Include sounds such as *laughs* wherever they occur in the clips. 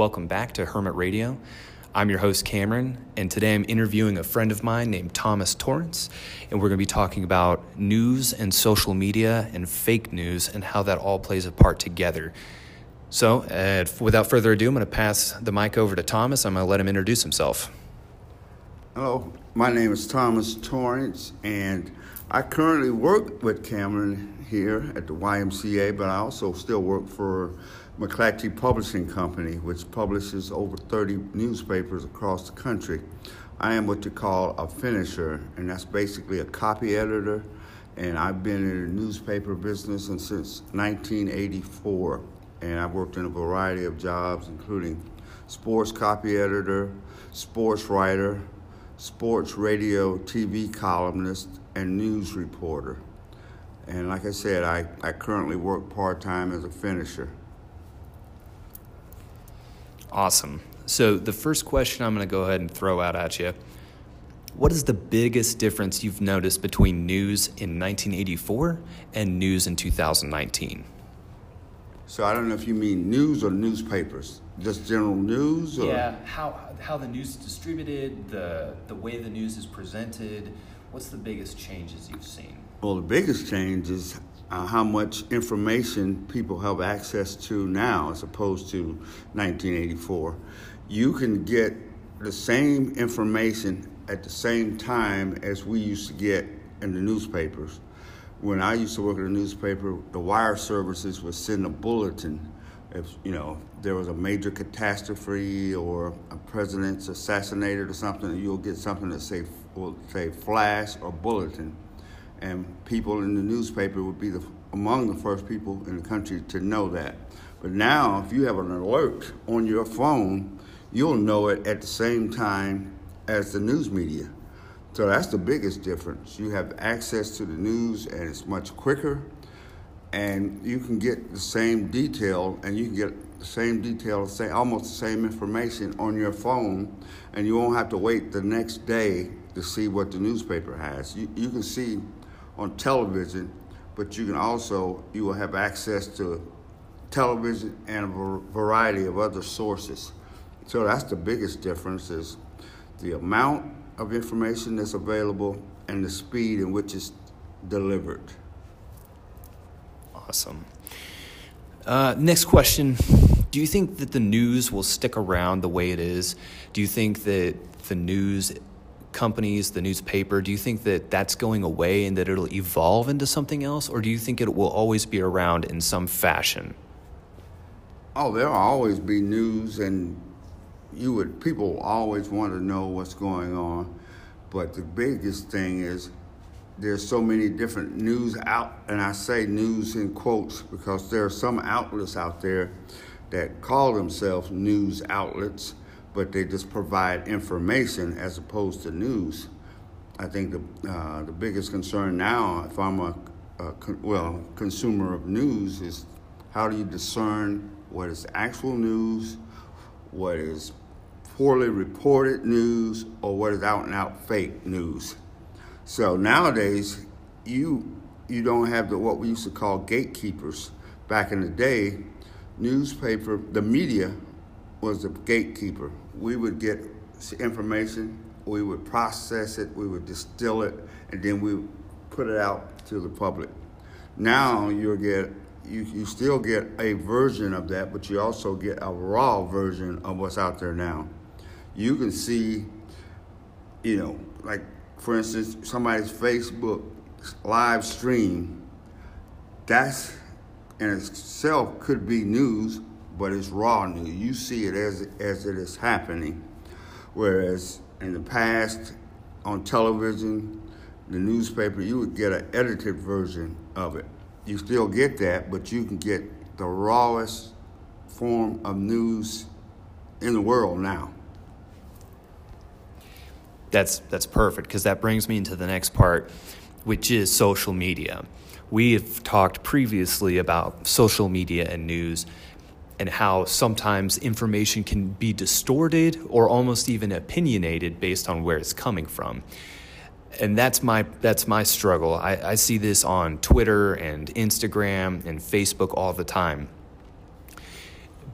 Welcome back to Hermit Radio. I'm your host, Cameron, and today I'm interviewing a friend of mine named Thomas Torrance, and we're going to be talking about news and social media and fake news and how that all plays a part together. So, uh, without further ado, I'm going to pass the mic over to Thomas. I'm going to let him introduce himself. Hello, my name is Thomas Torrance, and I currently work with Cameron here at the YMCA, but I also still work for McClatchy Publishing Company, which publishes over 30 newspapers across the country. I am what you call a finisher, and that's basically a copy editor, and I've been in the newspaper business since 1984, and I've worked in a variety of jobs, including sports copy editor, sports writer, sports radio, TV columnist, and news reporter. And like I said, I, I currently work part time as a finisher. Awesome. So, the first question I'm going to go ahead and throw out at you What is the biggest difference you've noticed between news in 1984 and news in 2019? So, I don't know if you mean news or newspapers, just general news? Or? Yeah, how, how the news is distributed, the, the way the news is presented. What's the biggest changes you've seen? Well, the biggest change is uh, how much information people have access to now as opposed to 1984. You can get the same information at the same time as we used to get in the newspapers. When I used to work at a newspaper, the wire services would send a bulletin if you know there was a major catastrophe or a president's assassinated or something, you'll get something that say will say flash or bulletin and people in the newspaper would be the, among the first people in the country to know that. But now, if you have an alert on your phone, you'll know it at the same time as the news media. So that's the biggest difference. You have access to the news, and it's much quicker, and you can get the same detail, and you can get the same detail, say almost the same information on your phone, and you won't have to wait the next day to see what the newspaper has. You, you can see on television, but you can also you will have access to television and a variety of other sources. So that's the biggest difference is the amount of information that's available and the speed in which it's delivered. Awesome. Uh, next question. Do you think that the news will stick around the way it is? Do you think that the news companies, the newspaper, do you think that that's going away and that it'll evolve into something else, or do you think it will always be around in some fashion? Oh, there'll always be news, and you would people always want to know what's going on. But the biggest thing is there's so many different news out, and I say news in quotes because there are some outlets out there that call themselves news outlets but they just provide information as opposed to news. I think the uh, the biggest concern now, if I'm a, a con- well consumer of news, is how do you discern what is actual news, what is poorly reported news, or what is out and out fake news. So nowadays, you you don't have the what we used to call gatekeepers. Back in the day, newspaper, the media was the gatekeeper. We would get information, we would process it, we would distill it, and then we put it out to the public. Now you get you, you still get a version of that, but you also get a raw version of what's out there now. You can see, you know, like for instance, somebody's Facebook live stream. That's in itself could be news, but it's raw news. You see it as as it is happening. Whereas in the past, on television, the newspaper, you would get an edited version of it. You still get that, but you can get the rawest form of news in the world now. That's that's perfect because that brings me into the next part, which is social media. We have talked previously about social media and news and how sometimes information can be distorted or almost even opinionated based on where it's coming from. And that's my that's my struggle. I, I see this on Twitter and Instagram and Facebook all the time.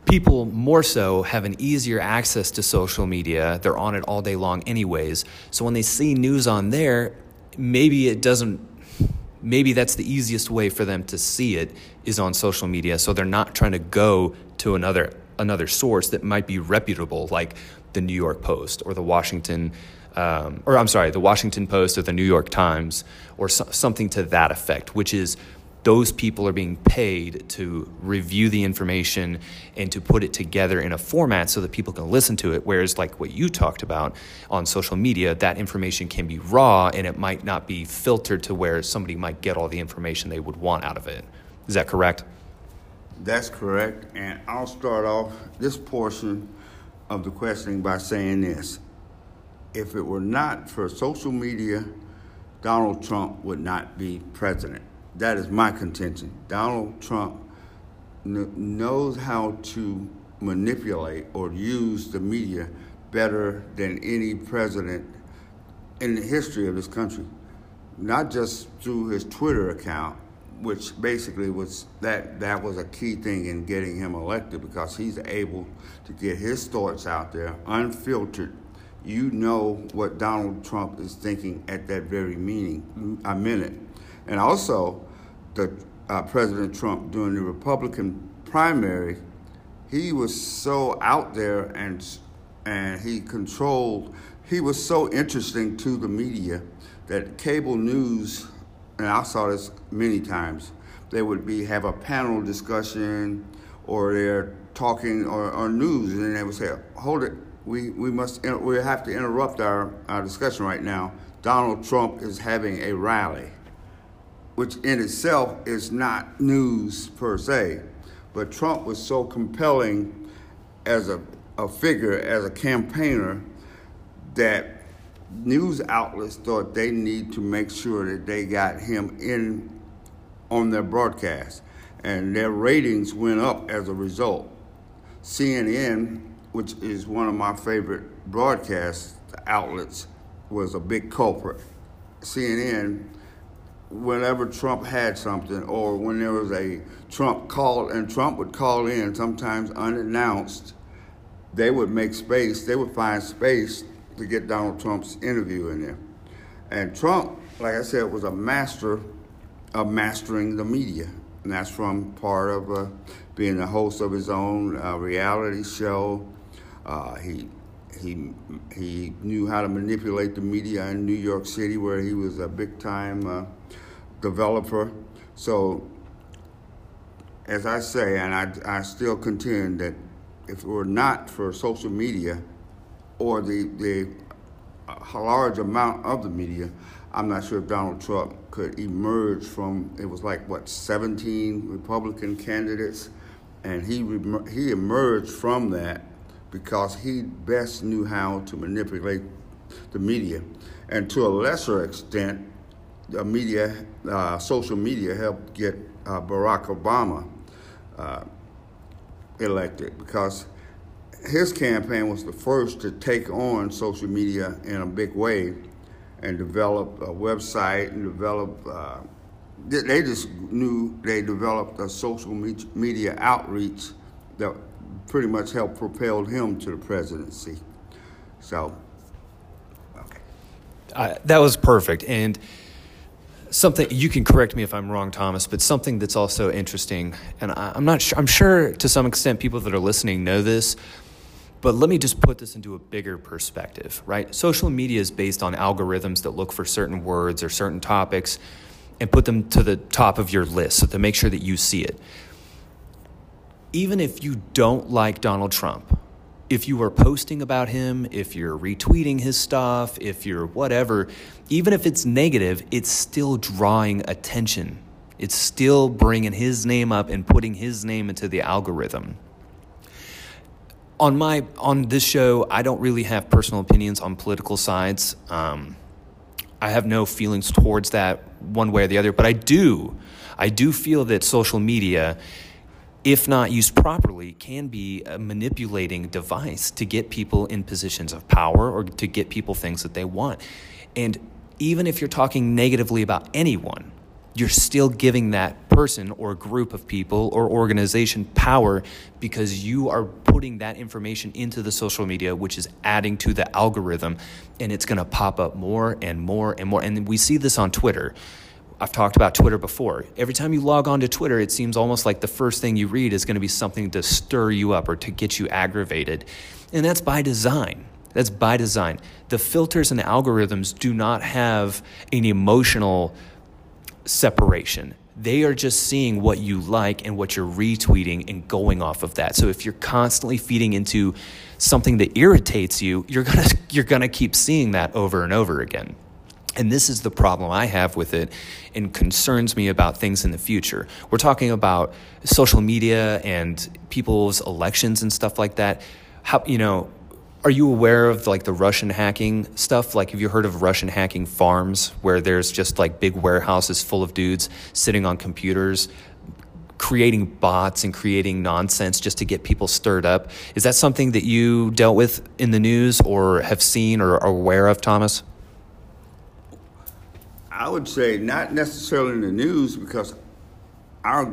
people more so have an easier access to social media. They're on it all day long, anyways. So when they see news on there, maybe it doesn't, maybe that's the easiest way for them to see it is on social media. So they're not trying to go to another another source that might be reputable, like the New York Post or the Washington, um, or I'm sorry, the Washington Post or the New York Times, or so, something to that effect, which is those people are being paid to review the information and to put it together in a format so that people can listen to it. Whereas, like what you talked about on social media, that information can be raw and it might not be filtered to where somebody might get all the information they would want out of it. Is that correct? That's correct. And I'll start off this portion of the questioning by saying this. If it were not for social media, Donald Trump would not be president. That is my contention. Donald Trump kn- knows how to manipulate or use the media better than any president in the history of this country. Not just through his Twitter account, which basically was that that was a key thing in getting him elected because he's able to get his thoughts out there unfiltered. You know what Donald Trump is thinking at that very meeting, a minute, and also the uh, President Trump during the Republican primary, he was so out there and and he controlled. He was so interesting to the media that cable news, and I saw this many times. They would be have a panel discussion, or they're talking or, or news, and then they would say, "Hold it, we we must we have to interrupt our, our discussion right now. Donald Trump is having a rally." Which in itself is not news per se. But Trump was so compelling as a, a figure, as a campaigner, that news outlets thought they need to make sure that they got him in on their broadcast. And their ratings went up as a result. CNN, which is one of my favorite broadcast outlets, was a big culprit. CNN whenever Trump had something or when there was a Trump call and Trump would call in sometimes unannounced, they would make space, they would find space to get Donald Trump's interview in there. And Trump, like I said, was a master of mastering the media. And that's from part of uh, being the host of his own uh, reality show. Uh, he he he knew how to manipulate the media in New York City, where he was a big time uh, developer. So, as I say, and I, I still contend that if it were not for social media or the the uh, large amount of the media, I'm not sure if Donald Trump could emerge from. It was like what 17 Republican candidates, and he he emerged from that because he best knew how to manipulate the media. And to a lesser extent, the media, uh, social media helped get uh, Barack Obama uh, elected because his campaign was the first to take on social media in a big way and develop a website and develop. Uh, they just knew they developed a social media outreach that pretty much helped propel him to the presidency. So, okay. Uh, that was perfect. And something you can correct me if I'm wrong, Thomas, but something that's also interesting, and I, am not sure. I'm sure to some extent people that are listening know this, but let me just put this into a bigger perspective. Right? Social media is based on algorithms that look for certain words or certain topics, and put them to the top of your list so to make sure that you see it even if you don't like Donald Trump, if you are posting about him, if you're retweeting his stuff, if you're whatever, even if it's negative, it's still drawing attention. It's still bringing his name up and putting his name into the algorithm. On my on this show, I don't really have personal opinions on political sides. Um, I have no feelings towards that one way or the other, but I do. I do feel that social media if not used properly, can be a manipulating device to get people in positions of power or to get people things that they want. And even if you're talking negatively about anyone, you're still giving that person or group of people or organization power because you are putting that information into the social media, which is adding to the algorithm, and it's going to pop up more and more and more. And we see this on Twitter. I've talked about Twitter before. Every time you log on to Twitter, it seems almost like the first thing you read is going to be something to stir you up or to get you aggravated. And that's by design. That's by design. The filters and the algorithms do not have an emotional separation. They are just seeing what you like and what you're retweeting and going off of that. So if you're constantly feeding into something that irritates you, you're going *laughs* to you're going to keep seeing that over and over again. And this is the problem I have with it and concerns me about things in the future. We're talking about social media and people's elections and stuff like that. How, you know, are you aware of like the Russian hacking stuff? Like, have you heard of Russian hacking farms where there's just like big warehouses full of dudes sitting on computers, creating bots and creating nonsense just to get people stirred up? Is that something that you dealt with in the news or have seen or are aware of, Thomas? I would say not necessarily in the news because our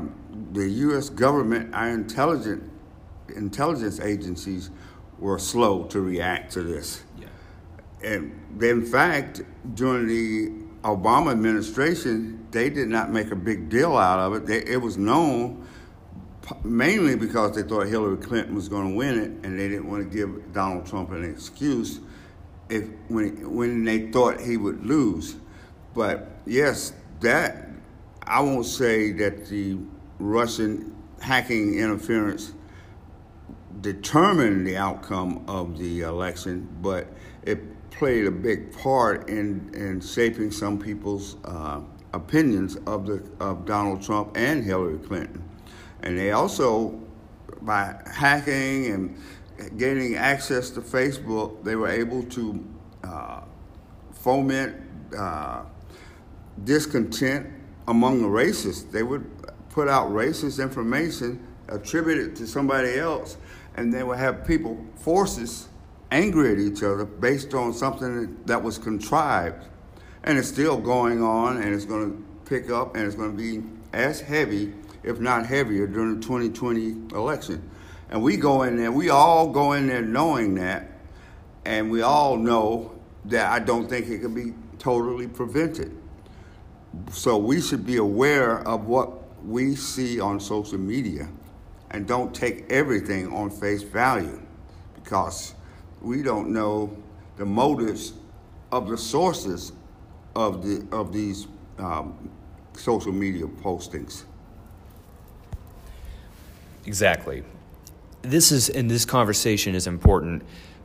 the U.S. government, our intelligent intelligence agencies were slow to react to this. Yeah. And in fact, during the Obama administration, they did not make a big deal out of it. They, it was known mainly because they thought Hillary Clinton was going to win it, and they didn't want to give Donald Trump an excuse if when when they thought he would lose. But yes, that I won't say that the Russian hacking interference determined the outcome of the election, but it played a big part in, in shaping some people's uh, opinions of the of Donald Trump and Hillary Clinton. And they also, by hacking and gaining access to Facebook, they were able to uh, foment uh, discontent among the racists. They would put out racist information, attribute it to somebody else, and they would have people, forces, angry at each other based on something that was contrived. And it's still going on, and it's going to pick up, and it's going to be as heavy, if not heavier, during the 2020 election. And we go in there, we all go in there knowing that, and we all know that I don't think it can be totally prevented. So we should be aware of what we see on social media and don't take everything on face value because we don't know the motives of the sources of the of these um, social media postings. Exactly. This is and this conversation is important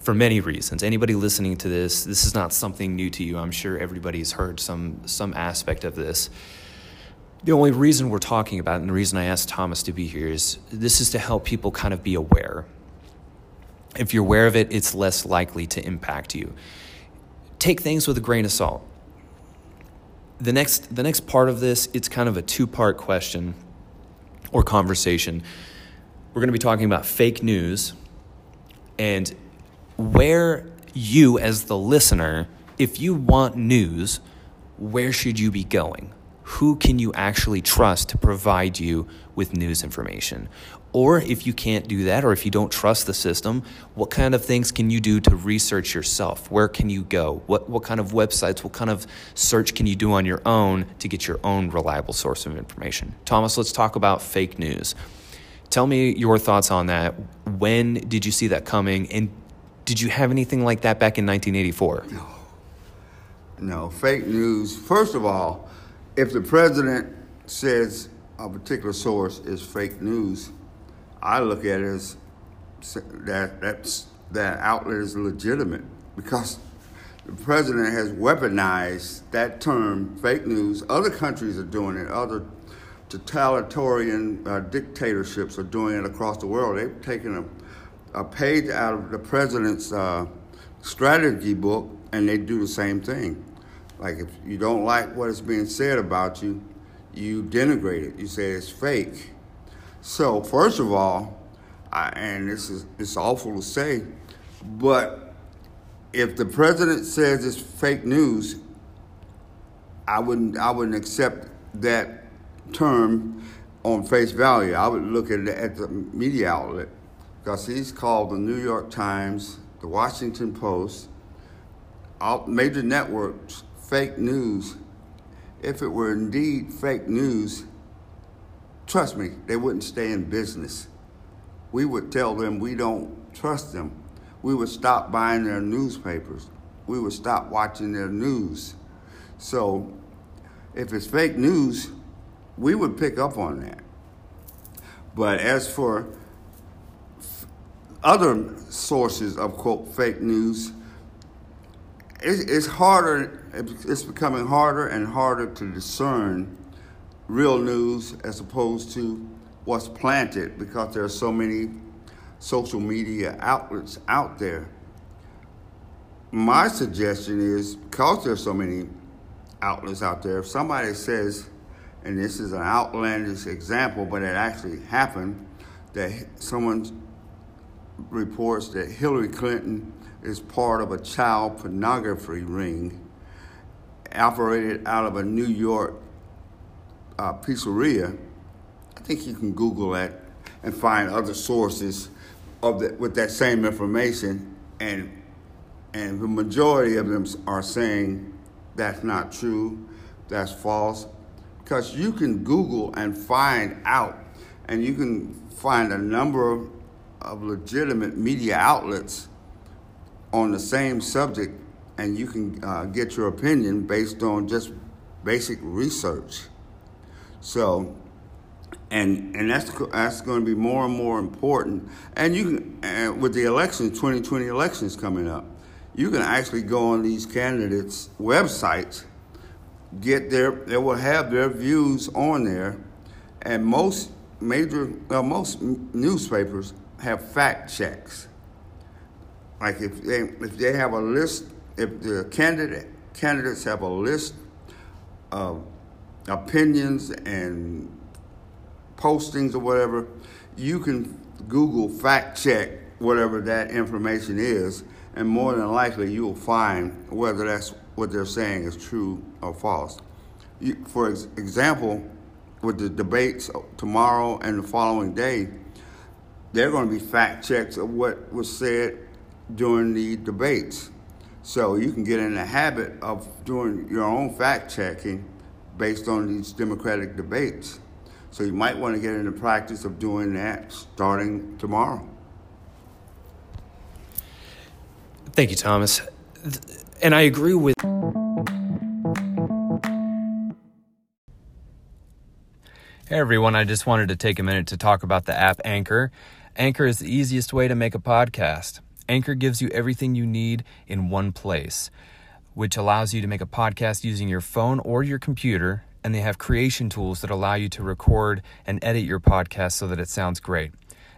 for many reasons. Anybody listening to this, this is not something new to you. I'm sure everybody's heard some some aspect of this. The only reason we're talking about and the reason I asked Thomas to be here is this is to help people kind of be aware. If you're aware of it, it's less likely to impact you. Take things with a grain of salt. The next, the next part of this, it's kind of a two part question or conversation. We're going to be talking about fake news and where you, as the listener, if you want news, where should you be going? who can you actually trust to provide you with news information? Or if you can't do that, or if you don't trust the system, what kind of things can you do to research yourself? Where can you go? What, what kind of websites, what kind of search can you do on your own to get your own reliable source of information? Thomas, let's talk about fake news. Tell me your thoughts on that. When did you see that coming? And did you have anything like that back in 1984? No. No, fake news. First of all, if the president says a particular source is fake news, I look at it as that that's, that outlet is legitimate because the president has weaponized that term, fake news. Other countries are doing it. Other totalitarian uh, dictatorships are doing it across the world. They've taken a, a page out of the president's uh, strategy book and they do the same thing. Like if you don't like what is being said about you, you denigrate it. You say it's fake. So first of all, I, and this is it's awful to say, but if the president says it's fake news, I wouldn't I wouldn't accept that term on face value. I would look at, at the media outlet because he's called the New York Times, the Washington Post, all major networks fake news. If it were indeed fake news, trust me, they wouldn't stay in business. We would tell them we don't trust them. We would stop buying their newspapers. We would stop watching their news. So if it's fake news, we would pick up on that. But as for other sources of quote fake news, it, it's harder, it's becoming harder and harder to discern real news as opposed to what's planted because there are so many social media outlets out there. My suggestion is because there's so many outlets out there, if somebody says, and this is an outlandish example, but it actually happened, that someone reports that Hillary Clinton is part of a child pornography ring operated out of a New York uh, pizzeria. I think you can Google that and find other sources of the, with that same information, and and the majority of them are saying that's not true, that's false, because you can Google and find out, and you can find a number of legitimate media outlets on the same subject, and you can uh, get your opinion based on just basic research. So, and and that's that's going to be more and more important. And you can, with the elections, 2020 elections coming up, you can actually go on these candidates' websites, get their they will have their views on there, and most major well, most newspapers have fact checks. Like if they if they have a list, if the candidate candidates have a list of opinions and postings or whatever, you can Google fact check whatever that information is, and more than likely you'll find whether that's what they're saying is true or false. You, for ex- example, with the debates tomorrow and the following day, they're going to be fact checks of what was said during the debates. So you can get in the habit of doing your own fact checking based on these Democratic debates. So you might want to get in the practice of doing that starting tomorrow. Thank you, Thomas. And I agree with. Hey everyone, I just wanted to take a minute to talk about the app Anchor. Anchor is the easiest way to make a podcast. Anchor gives you everything you need in one place, which allows you to make a podcast using your phone or your computer. And they have creation tools that allow you to record and edit your podcast so that it sounds great.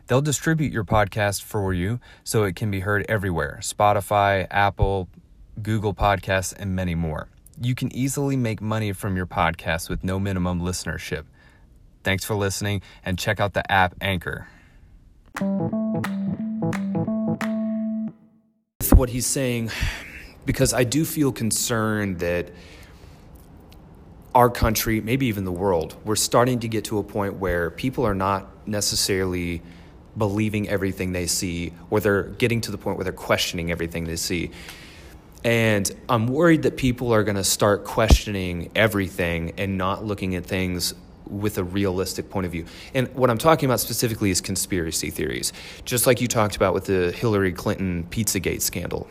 They'll distribute your podcast for you so it can be heard everywhere Spotify, Apple, Google Podcasts, and many more. You can easily make money from your podcast with no minimum listenership. Thanks for listening and check out the app Anchor. With what he's saying, because I do feel concerned that our country, maybe even the world, we're starting to get to a point where people are not necessarily believing everything they see, or they're getting to the point where they're questioning everything they see. And I'm worried that people are going to start questioning everything and not looking at things with a realistic point of view. And what I'm talking about specifically is conspiracy theories, just like you talked about with the Hillary Clinton Pizzagate scandal.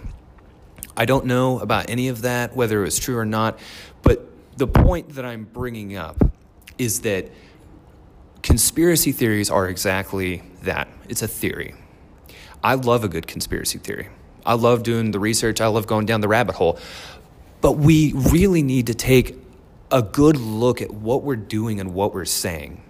I don't know about any of that, whether it was true or not, but the point that I'm bringing up is that conspiracy theories are exactly that it's a theory. I love a good conspiracy theory. I love doing the research, I love going down the rabbit hole. But we really need to take a good look at what we're doing and what we're saying.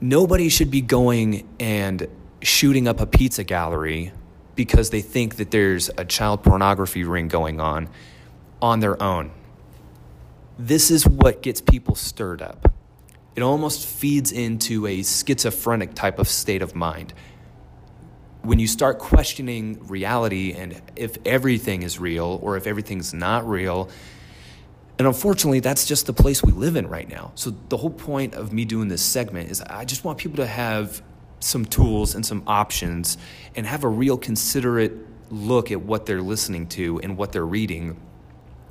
Nobody should be going and shooting up a pizza gallery because they think that there's a child pornography ring going on on their own. This is what gets people stirred up. It almost feeds into a schizophrenic type of state of mind. When you start questioning reality and if everything is real or if everything's not real, And unfortunately, that's just the place we live in right now. So, the whole point of me doing this segment is I just want people to have some tools and some options and have a real considerate look at what they're listening to and what they're reading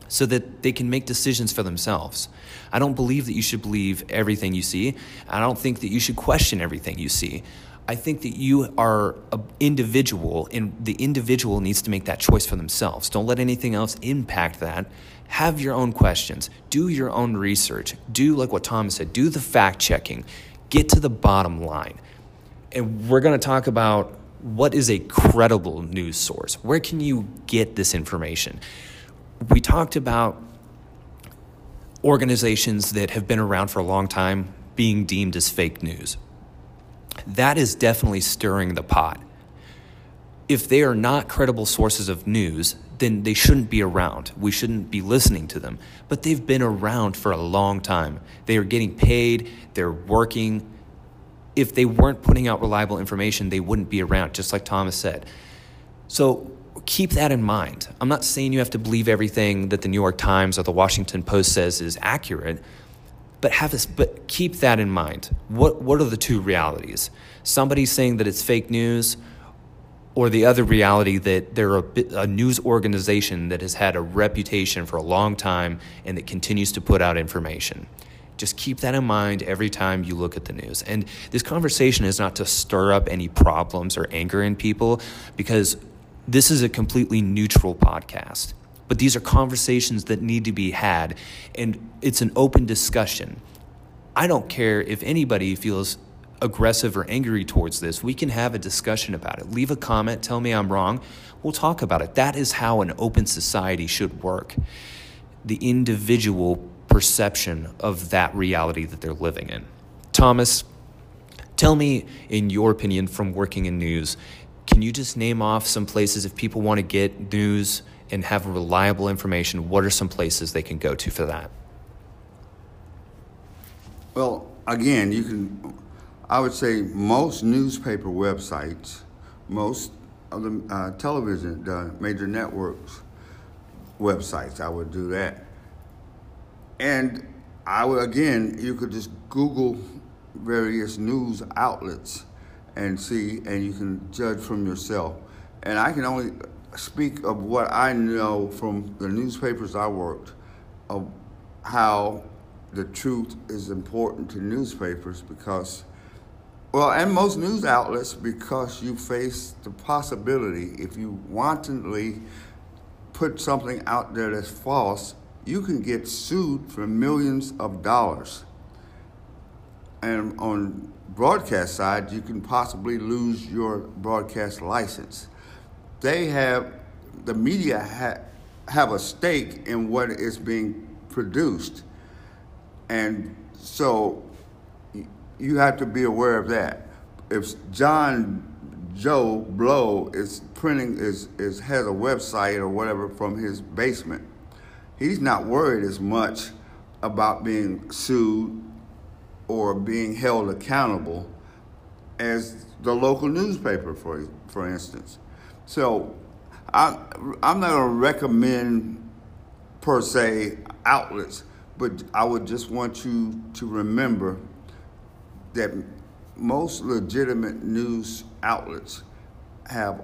so that they can make decisions for themselves. I don't believe that you should believe everything you see. I don't think that you should question everything you see. I think that you are an individual, and the individual needs to make that choice for themselves. Don't let anything else impact that. Have your own questions. Do your own research. Do like what Thomas said. Do the fact checking. Get to the bottom line. And we're going to talk about what is a credible news source. Where can you get this information? We talked about organizations that have been around for a long time being deemed as fake news. That is definitely stirring the pot. If they are not credible sources of news, then they shouldn't be around. We shouldn't be listening to them. But they've been around for a long time. They are getting paid, they're working. If they weren't putting out reliable information, they wouldn't be around, just like Thomas said. So keep that in mind. I'm not saying you have to believe everything that the New York Times or the Washington Post says is accurate, but have this but keep that in mind. What what are the two realities? Somebody saying that it's fake news or the other reality that they're a, a news organization that has had a reputation for a long time and that continues to put out information. Just keep that in mind every time you look at the news. And this conversation is not to stir up any problems or anger in people because this is a completely neutral podcast. But these are conversations that need to be had, and it's an open discussion. I don't care if anybody feels aggressive or angry towards this. We can have a discussion about it. Leave a comment, tell me I'm wrong. We'll talk about it. That is how an open society should work. The individual perception of that reality that they're living in. Thomas, tell me, in your opinion, from working in news, can you just name off some places if people want to get news and have reliable information? What are some places they can go to for that? Well, again, you can, I would say most newspaper websites, most of the uh, television, the major networks websites, I would do that. And I would, again, you could just Google various news outlets and see, and you can judge from yourself. And I can only speak of what I know from the newspapers I worked of how the truth is important to newspapers because, well, and most news outlets because you face the possibility if you wantonly put something out there that's false, you can get sued for millions of dollars. And on broadcast side, you can possibly lose your broadcast license. They have, the media ha, have a stake in what is being produced. And so you have to be aware of that. If John Joe Blow is printing is, is has a website or whatever from his basement, he's not worried as much about being sued or being held accountable as the local newspaper, for, for instance. So I, I'm not to recommend per se outlets, but I would just want you to remember that most legitimate news outlets have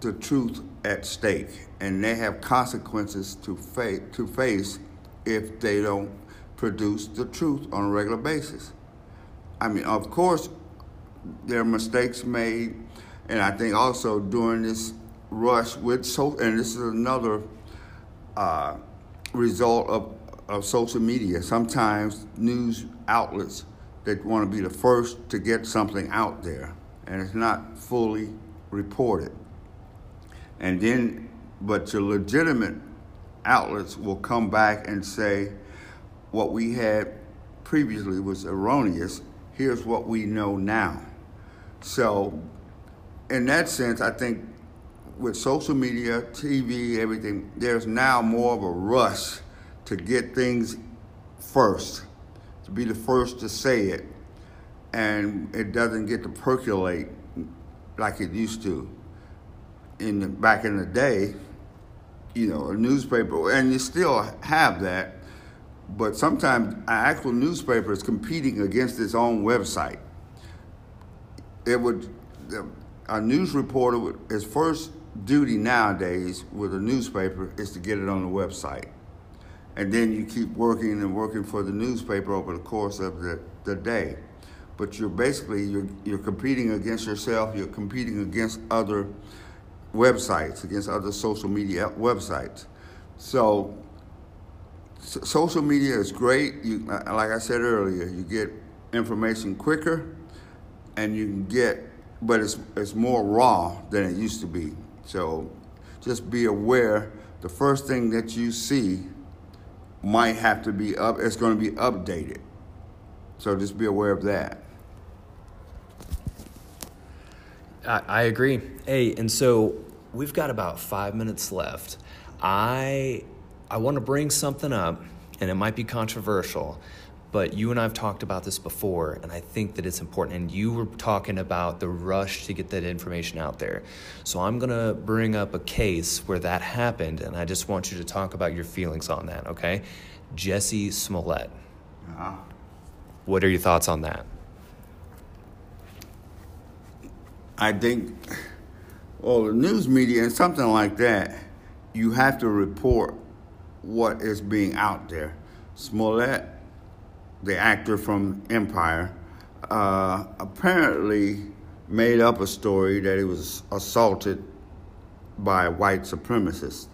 the truth at stake, and they have consequences to, fa- to face if they don't produce the truth on a regular basis. I mean, of course, there are mistakes made, and I think also during this rush with so, and this is another uh, result of, of social media. Sometimes news outlets that want to be the first to get something out there, and it's not fully reported. And then, but your legitimate outlets will come back and say, what we had previously was erroneous. Here's what we know now. So, in that sense, I think with social media, TV, everything, there's now more of a rush to get things first, to be the first to say it, and it doesn't get to percolate like it used to. In the, back in the day, you know, a newspaper, and you still have that but sometimes an actual newspaper is competing against its own website. It would a news reporter would, his first duty nowadays with a newspaper is to get it on the website, and then you keep working and working for the newspaper over the course of the, the day. But you're basically you're, you're competing against yourself. You're competing against other websites, against other social media websites. So social media is great. You, uh, like I said earlier, you get information quicker, and you can get, but it's it's more raw than it used to be. So just be aware. The first thing that you see might have to be up. It's going to be updated. So just be aware of that. I, I agree. Hey, and so we've got about five minutes left. I I want to bring something up, and it might be controversial, but you and I have talked about this before, and I think that it's important. And you were talking about the rush to get that information out there. So I'm going to bring up a case where that happened, and I just want you to talk about your feelings on that, okay? Jussie Smollett. Uh-huh. What are your thoughts on that? I think, well, the news media and something like that, you have to report what is being out there. Smollett, the actor from Empire, uh, apparently made up a story that he was assaulted by white supremacist.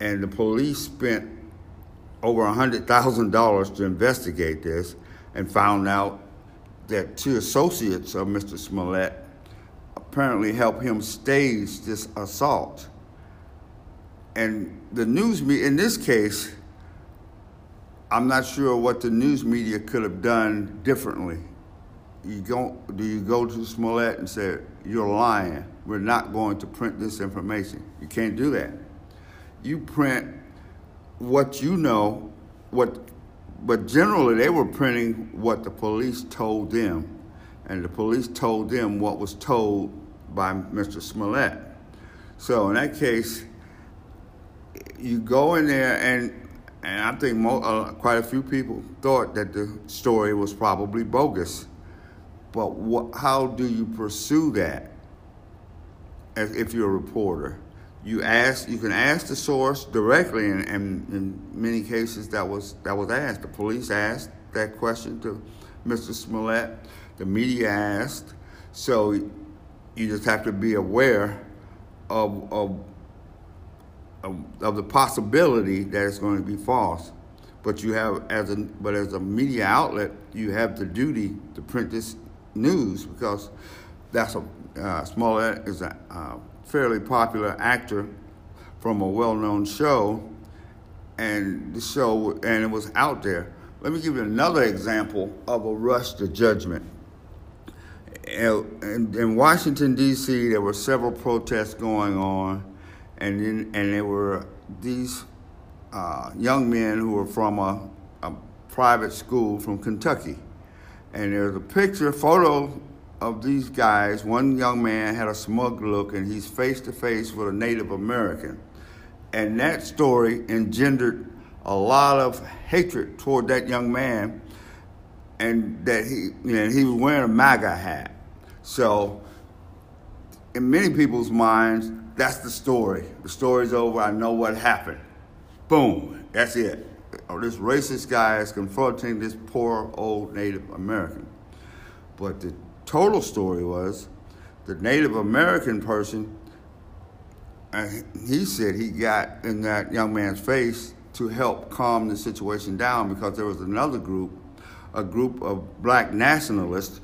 And the police spent over $100,000 to investigate this and found out that two associates of Mr. Smollett apparently helped him stage this assault and the news media, in this case, I'm not sure what the news media could have done differently. You go, do you go to Smollett and say, you're lying, we're not going to print this information? You can't do that. You print what you know, what, but generally they were printing what the police told them, and the police told them what was told by Mr. Smollett. So in that case, you go in there and and I think mo- uh, quite a few people thought that the story was probably bogus. But wh- how do you pursue that? As if you're a reporter, you ask. You can ask the source directly, and, and in many cases that was that was asked. The police asked that question to Mr. Smollett. The media asked. So you just have to be aware of, of of, the possibility that it's going to be false. But you have, as a but as a media outlet, you have the duty to print this news because that's a uh, is a uh, fairly popular actor from a well-known show, and the show and it was out there. Let me give you another example of a rush to judgment. In, in Washington D.C., there were several protests going on and then, and there were these uh, young men who were from a, a, private school from Kentucky, and there's a picture, photo of these guys. One young man had a smug look, and he's face to face with a Native American, and that story engendered a lot of hatred toward that young man, and that he, know, he was wearing a MAGA hat. So, in many people's minds, that's the story. The story's over. I know what happened. Boom. That's it. Oh, this racist guy is confronting this poor old Native American. But the total story was the Native American person, he said he got in that young man's face to help calm the situation down because there was another group, a group of black nationalists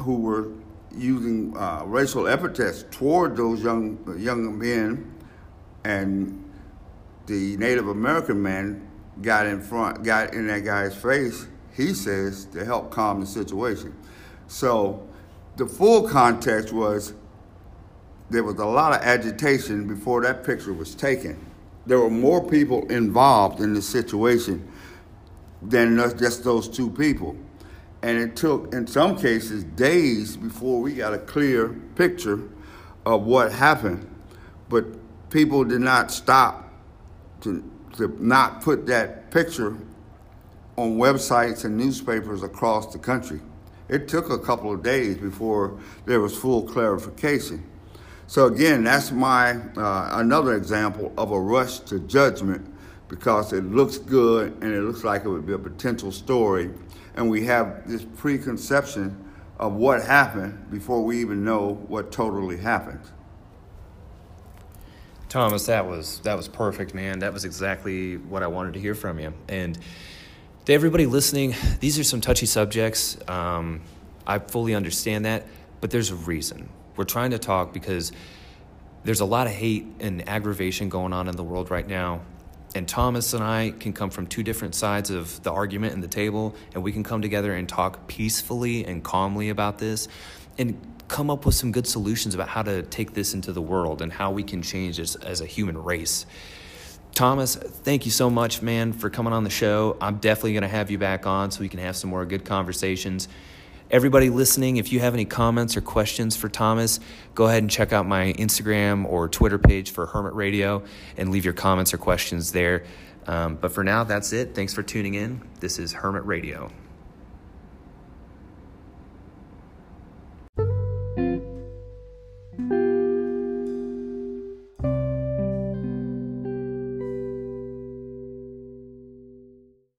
who were using uh, racial epithets toward those young young men, and the Native American man got in front, got in that guy's face. He says to help calm the situation. So, the full context was there was a lot of agitation before that picture was taken. There were more people involved in the situation than just those two people. And it took, in some cases, days before we got a clear picture of what happened. But people did not stop to, to not put that picture on websites and newspapers across the country. It took a couple of days before there was full clarification. So again, that's my uh, another example of a rush to judgment because it looks good and it looks like it would be a potential story, and we have this preconception of what happened before we even know what totally happened. Thomas, that was that was perfect, man. That was exactly what I wanted to hear from you. And to everybody listening, these are some touchy subjects. Um, I fully understand that, but there's a reason. We're trying to talk because there's a lot of hate and aggravation going on in the world right now. And Thomas and I can come from two different sides of the argument and the table, and we can come together and talk peacefully and calmly about this and come up with some good solutions about how to take this into the world and how we can change this as a human race. Thomas, thank you so much, man, for coming on the show. I'm definitely going to have you back on so we can have some more good conversations. Everybody listening, if you have any comments or questions for Thomas, go ahead and check out my Instagram or Twitter page for Hermit Radio and leave your comments or questions there. Um, but for now, that's it. Thanks for tuning in. This is Hermit Radio.